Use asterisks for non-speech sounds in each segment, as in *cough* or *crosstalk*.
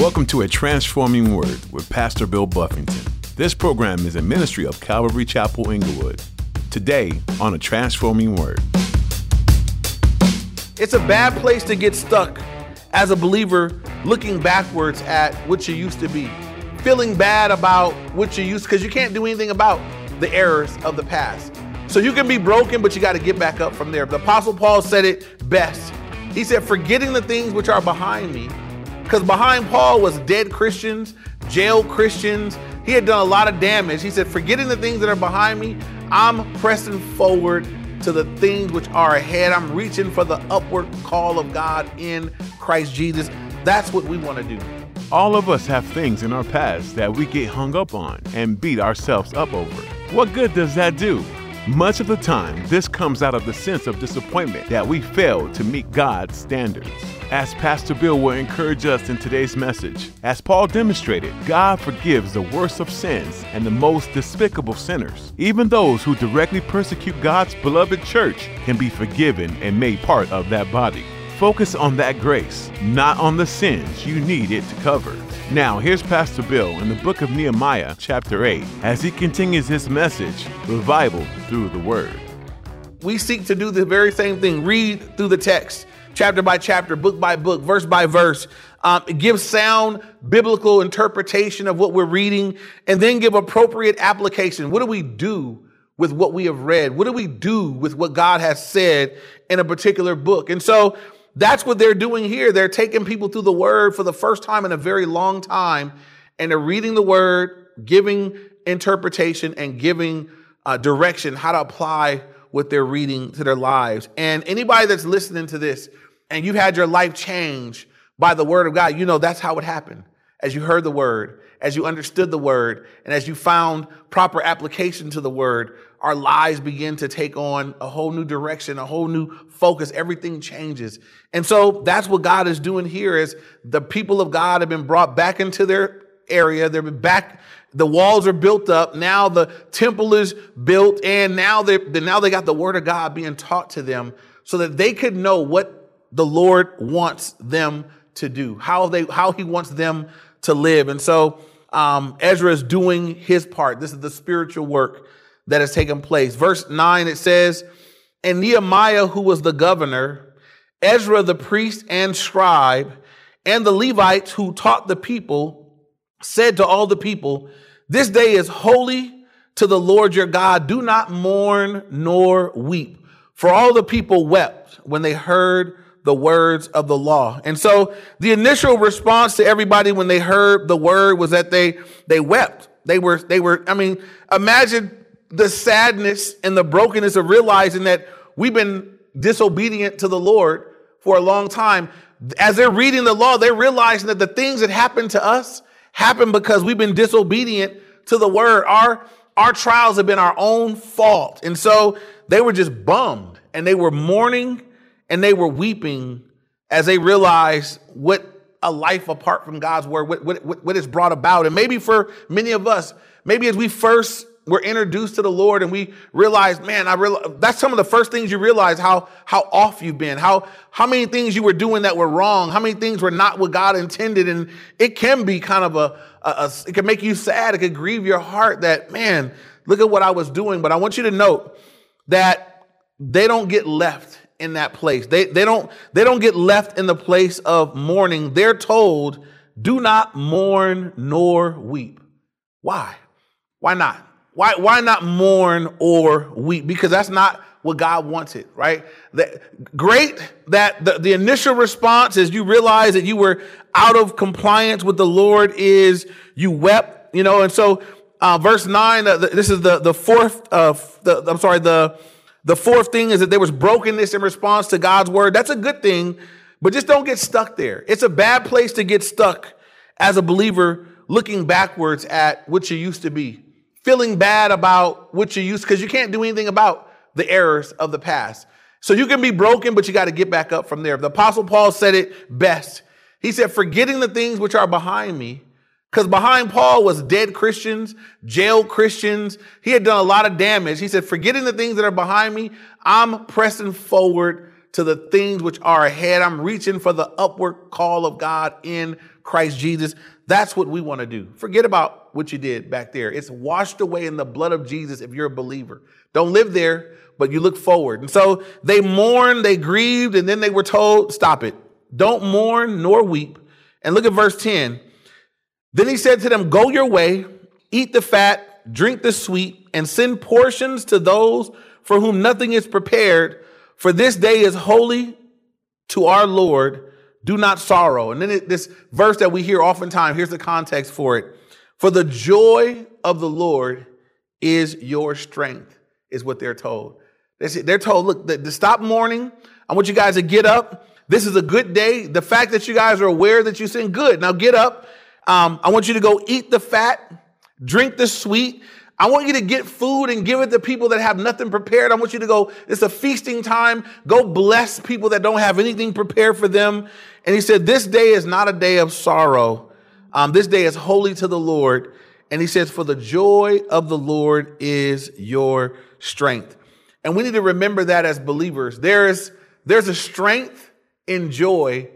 Welcome to A Transforming Word with Pastor Bill Buffington. This program is a ministry of Calvary Chapel Inglewood. Today on A Transforming Word. It's a bad place to get stuck as a believer looking backwards at what you used to be, feeling bad about what you used because you can't do anything about the errors of the past. So you can be broken, but you got to get back up from there. The Apostle Paul said it best. He said, Forgetting the things which are behind me because behind Paul was dead Christians, jailed Christians. He had done a lot of damage. He said, Forgetting the things that are behind me, I'm pressing forward to the things which are ahead. I'm reaching for the upward call of God in Christ Jesus. That's what we want to do. All of us have things in our past that we get hung up on and beat ourselves up over. What good does that do? Much of the time, this comes out of the sense of disappointment that we failed to meet God's standards as Pastor Bill will encourage us in today's message. As Paul demonstrated, God forgives the worst of sins and the most despicable sinners. Even those who directly persecute God's beloved church can be forgiven and made part of that body. Focus on that grace, not on the sins you need it to cover. Now, here's Pastor Bill in the book of Nehemiah, chapter 8, as he continues his message Revival through the Word. We seek to do the very same thing read through the text chapter by chapter, book by book, verse by verse. Um, give sound biblical interpretation of what we're reading and then give appropriate application. What do we do with what we have read? What do we do with what God has said in a particular book? And so that's what they're doing here. They're taking people through the word for the first time in a very long time, and they're reading the word, giving interpretation, and giving uh, direction how to apply what they're reading to their lives. And anybody that's listening to this and you've had your life change by the word of God, you know that's how it happened. As you heard the word, as you understood the word, and as you found proper application to the word, our lives begin to take on a whole new direction, a whole new focus. Everything changes. And so that's what God is doing here is the people of God have been brought back into their area. They've been back the walls are built up. Now the temple is built and now they now they got the word of God being taught to them so that they could know what the Lord wants them to do, how they how he wants them to live. And so um, Ezra is doing his part. This is the spiritual work that has taken place. Verse 9 it says, And Nehemiah, who was the governor, Ezra the priest and scribe, and the Levites who taught the people said to all the people, This day is holy to the Lord your God. Do not mourn nor weep. For all the people wept when they heard the words of the law. And so the initial response to everybody when they heard the word was that they, they wept. They were, they were, I mean, imagine the sadness and the brokenness of realizing that we've been disobedient to the Lord for a long time. As they're reading the law, they're realizing that the things that happened to us happened because we've been disobedient to the word. Our, our trials have been our own fault. And so they were just bummed and they were mourning and they were weeping as they realized what a life apart from God's word, what, what, what it's brought about. And maybe for many of us, maybe as we first were introduced to the Lord and we realized, man, I realize that's some of the first things you realize how how off you've been, how how many things you were doing that were wrong, how many things were not what God intended, and it can be kind of a, a, a it can make you sad, it could grieve your heart that man, look at what I was doing. But I want you to note that they don't get left in that place. They they don't they don't get left in the place of mourning. They're told, do not mourn nor weep. Why? Why not? Why, why not mourn or weep? Because that's not what God wanted, right? That, great that the, the initial response is you realize that you were out of compliance with the Lord is you wept, you know, and so uh, verse nine, uh, this is the, the fourth, uh, the, I'm sorry, the, the fourth thing is that there was brokenness in response to God's word. That's a good thing, but just don't get stuck there. It's a bad place to get stuck as a believer looking backwards at what you used to be feeling bad about what you used because you can't do anything about the errors of the past. So you can be broken, but you got to get back up from there. The apostle Paul said it best. He said, forgetting the things which are behind me, because behind Paul was dead Christians, jailed Christians. He had done a lot of damage. He said, forgetting the things that are behind me, I'm pressing forward to the things which are ahead. I'm reaching for the upward call of God in Christ Jesus. That's what we want to do. Forget about what you did back there. It's washed away in the blood of Jesus if you're a believer. Don't live there, but you look forward. And so they mourned, they grieved, and then they were told, stop it. Don't mourn nor weep. And look at verse 10. Then he said to them, Go your way, eat the fat, drink the sweet, and send portions to those for whom nothing is prepared, for this day is holy to our Lord. Do not sorrow. And then it, this verse that we hear oftentimes, here's the context for it. For the joy of the Lord is your strength, is what they're told. They're told, look, to stop mourning. I want you guys to get up. This is a good day. The fact that you guys are aware that you sin, good. Now get up. Um, I want you to go eat the fat, drink the sweet. I want you to get food and give it to people that have nothing prepared. I want you to go, it's a feasting time. Go bless people that don't have anything prepared for them. And he said, This day is not a day of sorrow. Um, this day is holy to the Lord. And he says, For the joy of the Lord is your strength. And we need to remember that as believers. There's, there's a strength in joy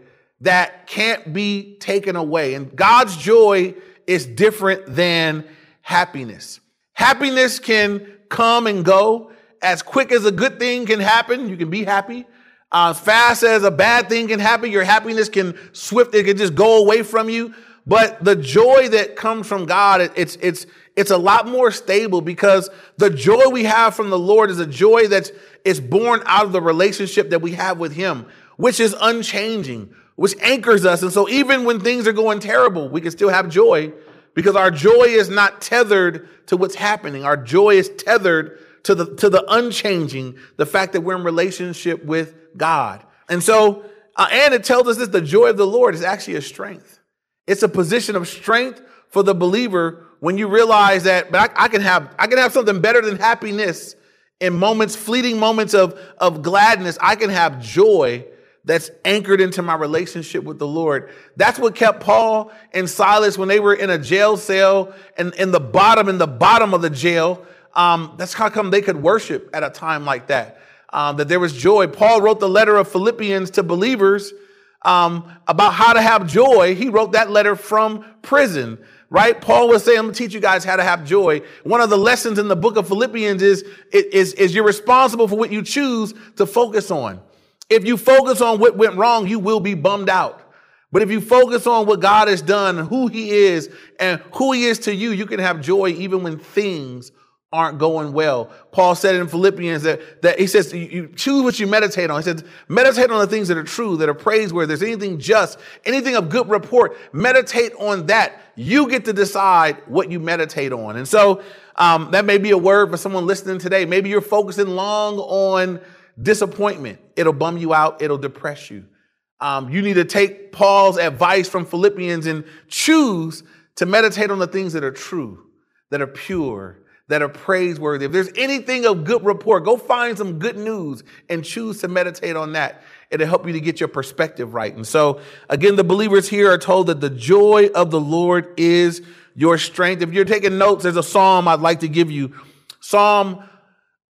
that can't be taken away. And God's joy is different than happiness. Happiness can come and go as quick as a good thing can happen. You can be happy. Uh, as fast as a bad thing can happen, your happiness can swift, it can just go away from you. But the joy that comes from God, it's, it's, it's a lot more stable because the joy we have from the Lord is a joy that's is born out of the relationship that we have with Him, which is unchanging, which anchors us. And so even when things are going terrible, we can still have joy because our joy is not tethered to what's happening. Our joy is tethered to the, to the unchanging, the fact that we're in relationship with God. And so, uh, and it tells us that the joy of the Lord is actually a strength. It's a position of strength for the believer when you realize that, but I, I can have, I can have something better than happiness in moments, fleeting moments of, of gladness. I can have joy that's anchored into my relationship with the Lord. That's what kept Paul and Silas when they were in a jail cell and in the bottom, in the bottom of the jail. Um, that's how come they could worship at a time like that. Um, that there was joy. Paul wrote the letter of Philippians to believers um, about how to have joy. He wrote that letter from prison right? Paul was saying, I'm gonna teach you guys how to have joy. One of the lessons in the book of Philippians is, is, is you're responsible for what you choose to focus on. If you focus on what went wrong, you will be bummed out. But if you focus on what God has done, who he is, and who he is to you, you can have joy even when things aren't going well. Paul said in Philippians that, that he says, you choose what you meditate on. He says, meditate on the things that are true, that are praiseworthy. There's anything just, anything of good report, meditate on that. You get to decide what you meditate on. And so um, that may be a word for someone listening today. Maybe you're focusing long on disappointment. It'll bum you out. It'll depress you. Um, you need to take Paul's advice from Philippians and choose to meditate on the things that are true, that are pure, that are praiseworthy. If there's anything of good report, go find some good news and choose to meditate on that. It'll help you to get your perspective right. And so, again, the believers here are told that the joy of the Lord is your strength. If you're taking notes, there's a psalm I'd like to give you. Psalm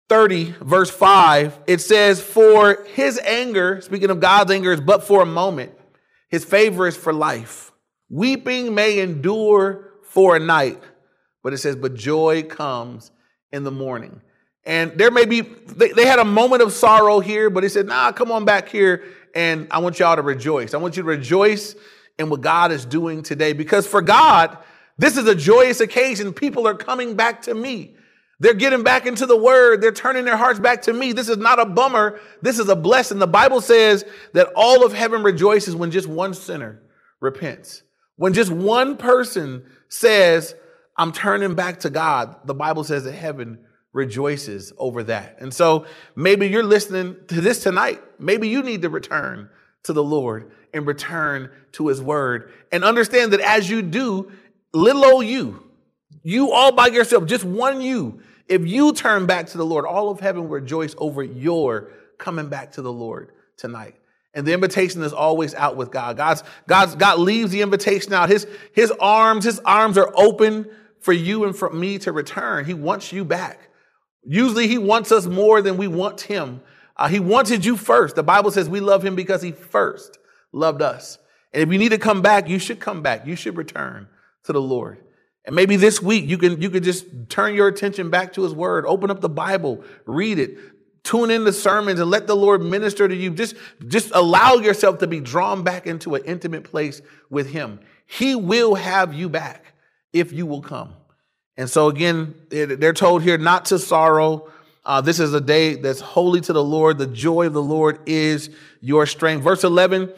30, verse 5, it says, For his anger, speaking of God's anger, is but for a moment, his favor is for life. Weeping may endure for a night but it says, but joy comes in the morning. And there may be, they, they had a moment of sorrow here, but he said, nah, come on back here and I want y'all to rejoice. I want you to rejoice in what God is doing today because for God, this is a joyous occasion. People are coming back to me. They're getting back into the word. They're turning their hearts back to me. This is not a bummer. This is a blessing. The Bible says that all of heaven rejoices when just one sinner repents. When just one person says, I'm turning back to God. The Bible says that heaven rejoices over that. And so maybe you're listening to this tonight. Maybe you need to return to the Lord and return to his word and understand that as you do, little old you, you all by yourself, just one you, if you turn back to the Lord, all of heaven will rejoice over your coming back to the Lord tonight. And the invitation is always out with God. God's, God's, God leaves the invitation out. His, his arms, his arms are open for you and for me to return. He wants you back. Usually, He wants us more than we want Him. Uh, he wanted you first. The Bible says we love him because he first loved us. And if you need to come back, you should come back. You should return to the Lord. And maybe this week you can you can just turn your attention back to his word, open up the Bible, read it, tune in the sermons and let the Lord minister to you. Just just allow yourself to be drawn back into an intimate place with him. He will have you back if you will come. And so again, they're told here not to sorrow. Uh, this is a day that's holy to the Lord. The joy of the Lord is your strength. Verse 11.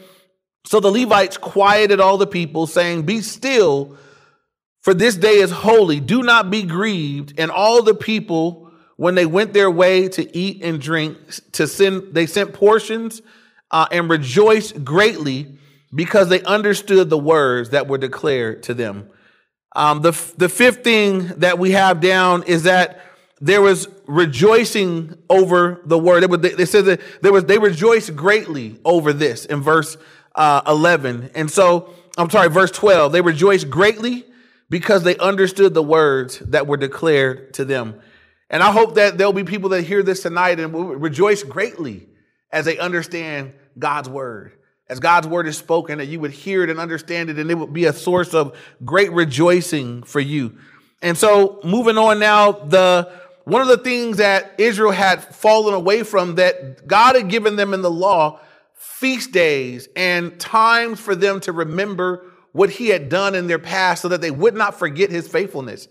So the Levites quieted all the people, saying, Be still, for this day is holy. Do not be grieved. And all the people, when they went their way to eat and drink, to send, they sent portions uh, and rejoiced greatly because they understood the words that were declared to them. Um, the, the fifth thing that we have down is that there was rejoicing over the word. They, they said that there was, they rejoiced greatly over this in verse uh, 11. And so, I'm sorry, verse 12. They rejoiced greatly because they understood the words that were declared to them. And I hope that there'll be people that hear this tonight and will rejoice greatly as they understand God's word as God's word is spoken, that you would hear it and understand it, and it would be a source of great rejoicing for you. And so, moving on now, the one of the things that Israel had fallen away from that God had given them in the law, feast days and times for them to remember what He had done in their past, so that they would not forget His faithfulness.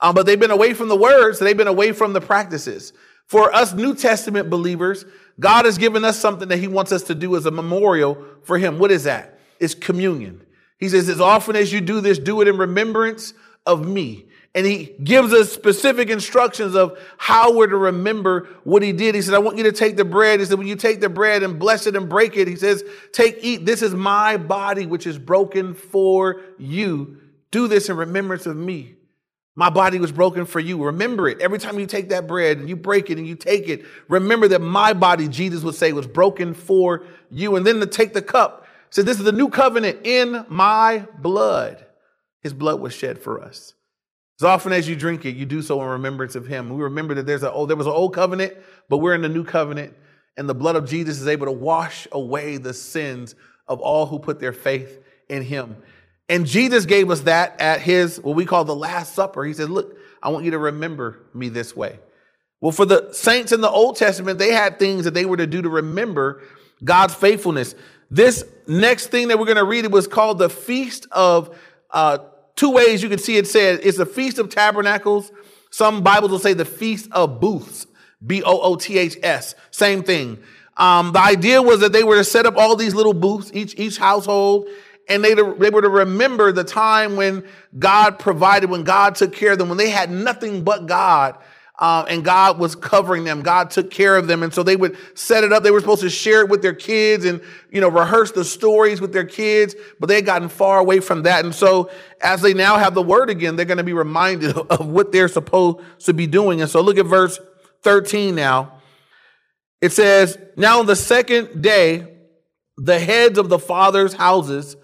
Um, but they've been away from the words, so they've been away from the practices. For us New Testament believers, God has given us something that He wants us to do as a memorial for Him. What is that? It's communion. He says, as often as you do this, do it in remembrance of me. And he gives us specific instructions of how we're to remember what he did. He said, I want you to take the bread. He said, when you take the bread and bless it and break it, he says, take, eat. This is my body, which is broken for you. Do this in remembrance of me. My body was broken for you. Remember it. Every time you take that bread and you break it and you take it, remember that my body, Jesus would say, was broken for you. And then to take the cup, said, This is the new covenant in my blood. His blood was shed for us. As often as you drink it, you do so in remembrance of him. We remember that there's a oh, there was an old covenant, but we're in the new covenant, and the blood of Jesus is able to wash away the sins of all who put their faith in him. And Jesus gave us that at his, what we call the Last Supper. He said, Look, I want you to remember me this way. Well, for the saints in the Old Testament, they had things that they were to do to remember God's faithfulness. This next thing that we're going to read, it was called the Feast of, uh, two ways you can see it said. It's the Feast of Tabernacles. Some Bibles will say the Feast of Booths, B O O T H S. Same thing. Um, the idea was that they were to set up all these little booths, each, each household, and they, they were to remember the time when God provided, when God took care of them, when they had nothing but God. Uh, and God was covering them. God took care of them. And so they would set it up. They were supposed to share it with their kids and, you know, rehearse the stories with their kids, but they had gotten far away from that. And so as they now have the word again, they're going to be reminded of, *laughs* of what they're supposed to be doing. And so look at verse 13 now. It says, Now on the second day, the heads of the fathers' houses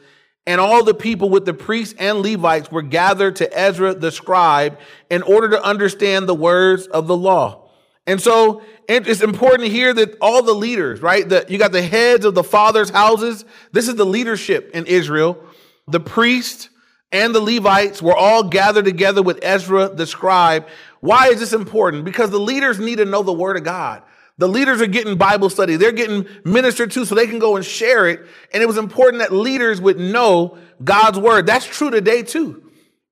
and all the people with the priests and Levites were gathered to Ezra the scribe in order to understand the words of the law. And so it's important here that all the leaders, right? That you got the heads of the fathers' houses. This is the leadership in Israel. The priests and the Levites were all gathered together with Ezra the scribe. Why is this important? Because the leaders need to know the word of God. The leaders are getting Bible study. They're getting ministered to so they can go and share it. And it was important that leaders would know God's word. That's true today too.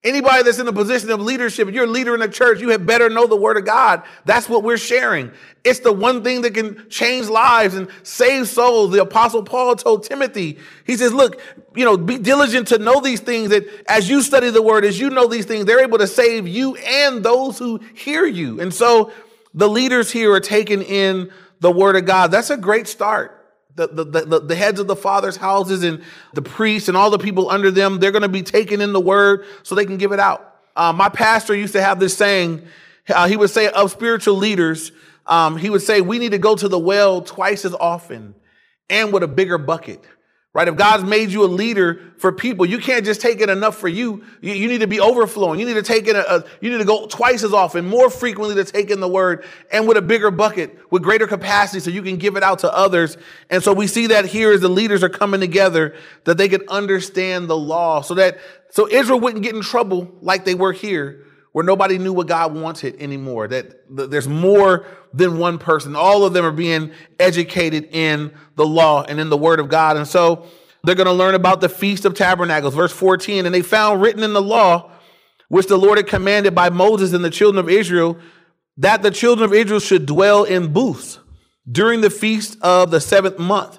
Anybody that's in a position of leadership, you're a leader in a church, you had better know the word of God. That's what we're sharing. It's the one thing that can change lives and save souls. The apostle Paul told Timothy, he says, look, you know, be diligent to know these things that as you study the word, as you know these things, they're able to save you and those who hear you. And so the leaders here are taking in the word of God. That's a great start. The, the, the, the, heads of the father's houses and the priests and all the people under them, they're going to be taking in the word so they can give it out. Uh, my pastor used to have this saying, uh, he would say of spiritual leaders, um, he would say, we need to go to the well twice as often and with a bigger bucket right? If God's made you a leader for people, you can't just take it enough for you. You, you need to be overflowing. You need to take it, a, a, you need to go twice as often, more frequently to take in the word and with a bigger bucket, with greater capacity so you can give it out to others. And so we see that here as the leaders are coming together, that they can understand the law so that, so Israel wouldn't get in trouble like they were here where nobody knew what God wanted anymore, that there's more than one person. All of them are being educated in the law and in the word of God. And so they're going to learn about the Feast of Tabernacles, verse 14. And they found written in the law, which the Lord had commanded by Moses and the children of Israel, that the children of Israel should dwell in booths during the feast of the seventh month,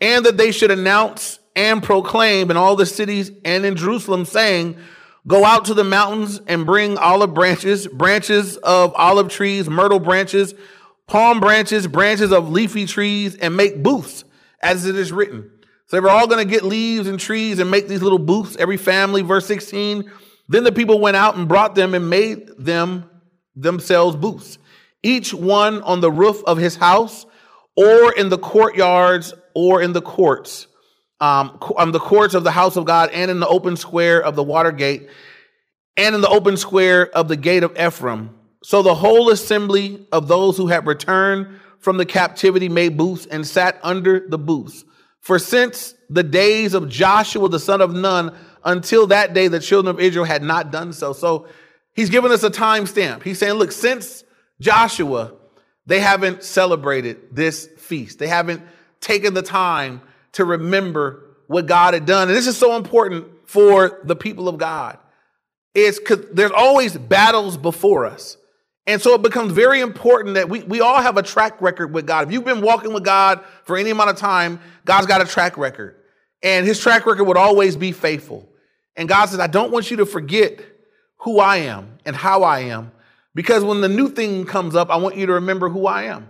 and that they should announce and proclaim in all the cities and in Jerusalem, saying, Go out to the mountains and bring olive branches, branches of olive trees, myrtle branches, palm branches, branches of leafy trees, and make booths, as it is written. So they were all going to get leaves and trees and make these little booths, every family, verse 16. Then the people went out and brought them and made them themselves booths, each one on the roof of his house, or in the courtyards, or in the courts um, um, the courts of the house of God and in the open square of the water gate and in the open square of the gate of Ephraim. So the whole assembly of those who had returned from the captivity made booths and sat under the booths. For since the days of Joshua the son of Nun until that day, the children of Israel had not done so. So he's giving us a time stamp. He's saying, look, since Joshua, they haven't celebrated this feast. They haven't taken the time to remember what God had done. And this is so important for the people of God. It's because there's always battles before us. And so it becomes very important that we, we all have a track record with God. If you've been walking with God for any amount of time, God's got a track record. And his track record would always be faithful. And God says, I don't want you to forget who I am and how I am. Because when the new thing comes up, I want you to remember who I am.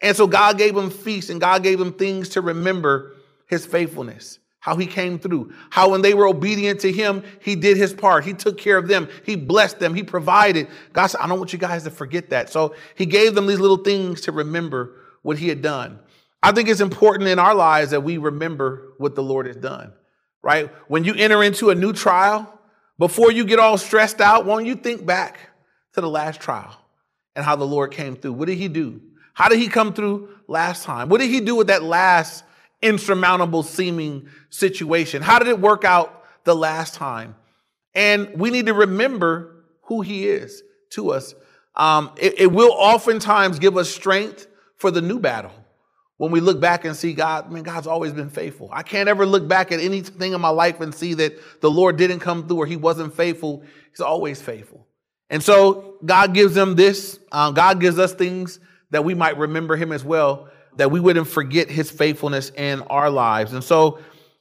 And so God gave him feasts and God gave him things to remember his faithfulness, how he came through, how when they were obedient to him, he did his part. He took care of them. He blessed them. He provided. God said, I don't want you guys to forget that. So he gave them these little things to remember what he had done. I think it's important in our lives that we remember what the Lord has done, right? When you enter into a new trial, before you get all stressed out, won't you think back to the last trial and how the Lord came through? What did he do? How did he come through last time? What did he do with that last insurmountable seeming situation? How did it work out the last time? And we need to remember who he is to us. Um, it, it will oftentimes give us strength for the new battle when we look back and see God, I mean, God's always been faithful. I can't ever look back at anything in my life and see that the Lord didn't come through or he wasn't faithful. He's always faithful. And so God gives them this. Um, God gives us things that we might remember him as well that we wouldn't forget his faithfulness in our lives. And so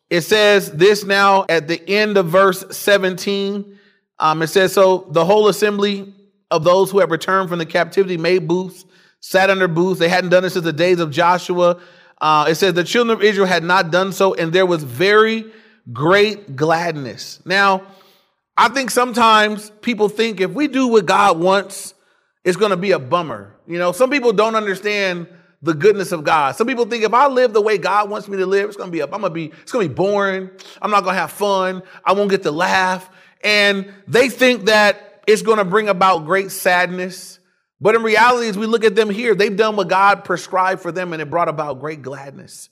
it says this now at the end of verse 17. Um, it says, So the whole assembly of those who had returned from the captivity made booths, sat under booths. They hadn't done it since the days of Joshua. Uh, it says the children of Israel had not done so, and there was very great gladness. Now, I think sometimes people think if we do what God wants, it's going to be a bummer. You know, some people don't understand the goodness of God. Some people think if I live the way God wants me to live, it's gonna be up. I'm gonna be, it's gonna be boring. I'm not gonna have fun. I won't get to laugh. And they think that it's gonna bring about great sadness. But in reality, as we look at them here, they've done what God prescribed for them and it brought about great gladness.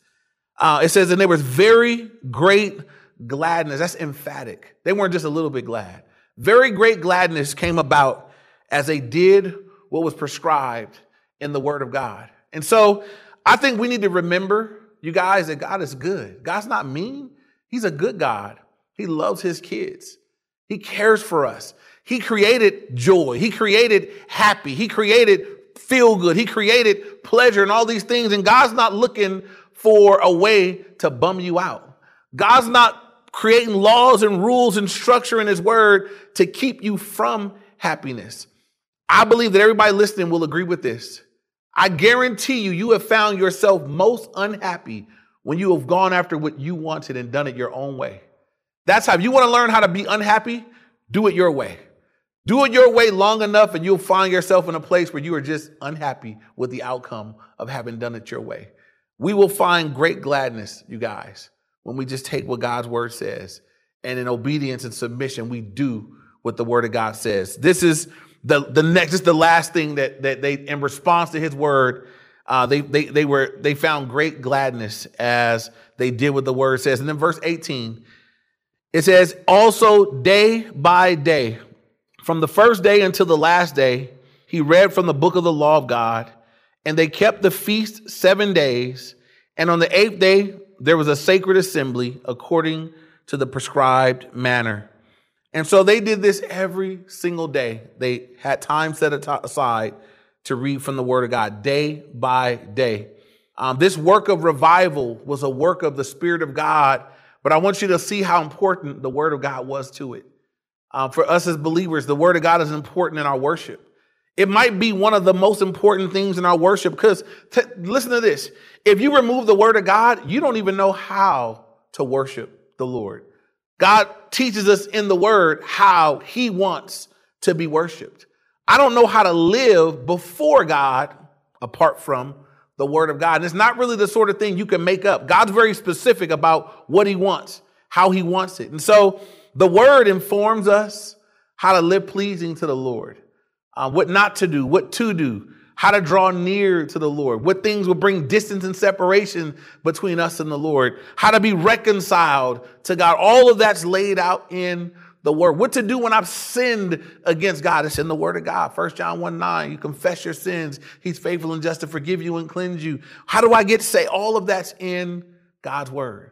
Uh, it says, and there was very great gladness. That's emphatic. They weren't just a little bit glad. Very great gladness came about as they did what was prescribed in the word of God. And so I think we need to remember, you guys, that God is good. God's not mean, He's a good God. He loves His kids, He cares for us. He created joy, He created happy, He created feel good, He created pleasure and all these things. And God's not looking for a way to bum you out. God's not creating laws and rules and structure in His Word to keep you from happiness. I believe that everybody listening will agree with this. I guarantee you, you have found yourself most unhappy when you have gone after what you wanted and done it your own way. That's how, if you want to learn how to be unhappy, do it your way. Do it your way long enough, and you'll find yourself in a place where you are just unhappy with the outcome of having done it your way. We will find great gladness, you guys, when we just take what God's word says and in obedience and submission, we do what the word of God says. This is the, the next, is the last thing that, that they, in response to his word, uh, they, they, they were, they found great gladness as they did what the word says. And then verse 18, it says, also day by day, from the first day until the last day, he read from the book of the law of God, and they kept the feast seven days. And on the eighth day, there was a sacred assembly according to the prescribed manner. And so they did this every single day. They had time set aside to read from the Word of God day by day. Um, this work of revival was a work of the Spirit of God, but I want you to see how important the Word of God was to it. Um, for us as believers, the Word of God is important in our worship. It might be one of the most important things in our worship because t- listen to this. If you remove the word of God, you don't even know how to worship the Lord. God teaches us in the word how he wants to be worshiped. I don't know how to live before God apart from the word of God. And it's not really the sort of thing you can make up. God's very specific about what he wants, how he wants it. And so the word informs us how to live pleasing to the Lord uh, what not to do, what to do, how to draw near to the Lord, what things will bring distance and separation between us and the Lord, how to be reconciled to God. All of that's laid out in the word. What to do when I've sinned against God. It's in the word of God. First John 1 9. You confess your sins. He's faithful and just to forgive you and cleanse you. How do I get to say all of that's in God's word?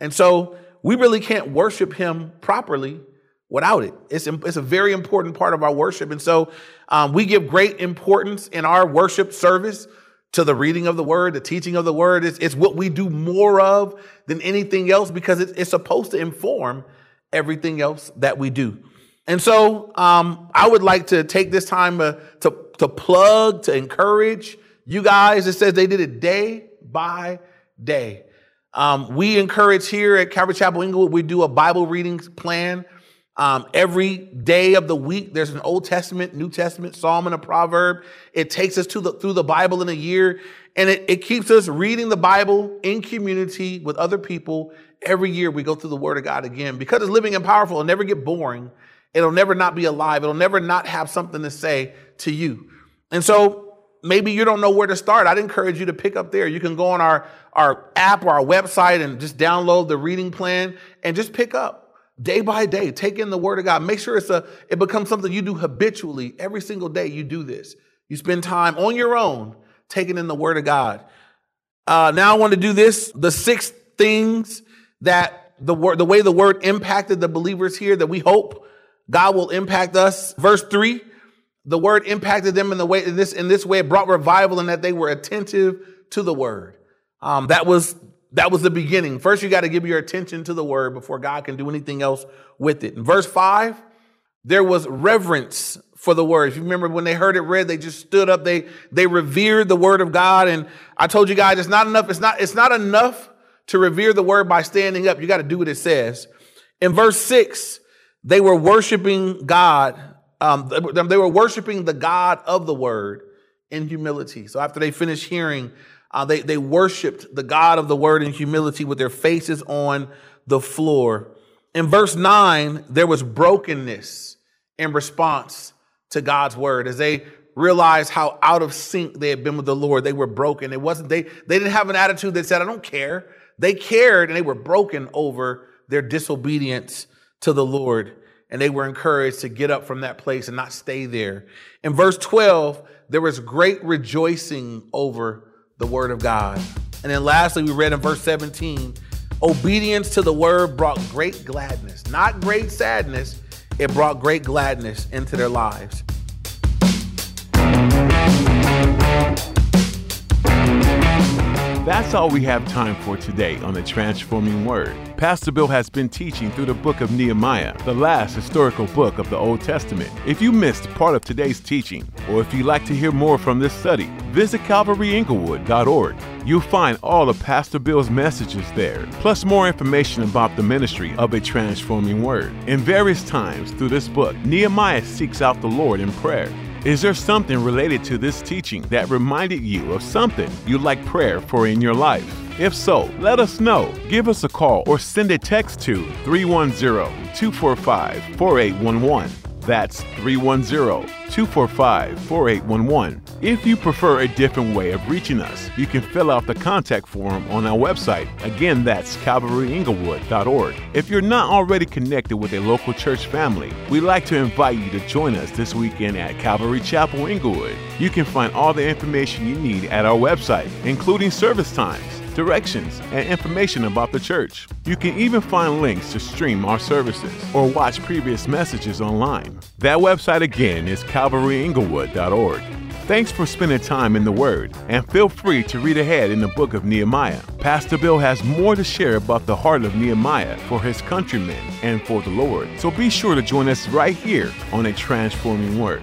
And so we really can't worship him properly without it. It's, it's a very important part of our worship. And so um, we give great importance in our worship service to the reading of the word, the teaching of the word. It's, it's what we do more of than anything else because it's, it's supposed to inform everything else that we do. And so um, I would like to take this time uh, to, to plug, to encourage you guys. It says they did it day by day. Um, we encourage here at Calvary Chapel Inglewood, we do a Bible reading plan um, every day of the week, there's an Old Testament, New Testament, Psalm, and a proverb. It takes us to the, through the Bible in a year, and it, it keeps us reading the Bible in community with other people. Every year, we go through the Word of God again because it's living and powerful. It'll never get boring. It'll never not be alive. It'll never not have something to say to you. And so maybe you don't know where to start. I'd encourage you to pick up there. You can go on our, our app or our website and just download the reading plan and just pick up day by day take in the word of god. Make sure it's a it becomes something you do habitually. Every single day you do this. You spend time on your own taking in the word of god. Uh, now i want to do this. The six things that the word the way the word impacted the believers here that we hope god will impact us. Verse 3 the word impacted them in the way in this in this way it brought revival in that they were attentive to the word. Um, that was that was the beginning. First, you got to give your attention to the word before God can do anything else with it. In verse 5, there was reverence for the word. If you remember when they heard it read, they just stood up, they they revered the word of God. And I told you guys it's not enough, it's not, it's not enough to revere the word by standing up. You got to do what it says. In verse 6, they were worshiping God. Um, they were worshiping the God of the word in humility. So after they finished hearing uh, they, they worshiped the God of the word in humility with their faces on the floor. In verse 9, there was brokenness in response to God's word as they realized how out of sync they had been with the Lord. They were broken. It wasn't they they didn't have an attitude that said, I don't care. They cared and they were broken over their disobedience to the Lord. And they were encouraged to get up from that place and not stay there. In verse 12, there was great rejoicing over the word of God. And then lastly, we read in verse 17 obedience to the word brought great gladness, not great sadness, it brought great gladness into their lives. That's all we have time for today on the Transforming Word. Pastor Bill has been teaching through the book of Nehemiah, the last historical book of the Old Testament. If you missed part of today's teaching, or if you'd like to hear more from this study, visit calvaryinglewood.org. You'll find all of Pastor Bill's messages there, plus more information about the ministry of a transforming word. In various times through this book, Nehemiah seeks out the Lord in prayer Is there something related to this teaching that reminded you of something you'd like prayer for in your life? If so, let us know. Give us a call or send a text to 310 245 4811. That's 310 245 4811. If you prefer a different way of reaching us, you can fill out the contact form on our website. Again, that's calvaryinglewood.org. If you're not already connected with a local church family, we'd like to invite you to join us this weekend at Calvary Chapel Inglewood. You can find all the information you need at our website, including service times directions, and information about the church. You can even find links to stream our services or watch previous messages online. That website again is calvaryinglewood.org. Thanks for spending time in the Word, and feel free to read ahead in the book of Nehemiah. Pastor Bill has more to share about the heart of Nehemiah for his countrymen and for the Lord, so be sure to join us right here on A Transforming Word.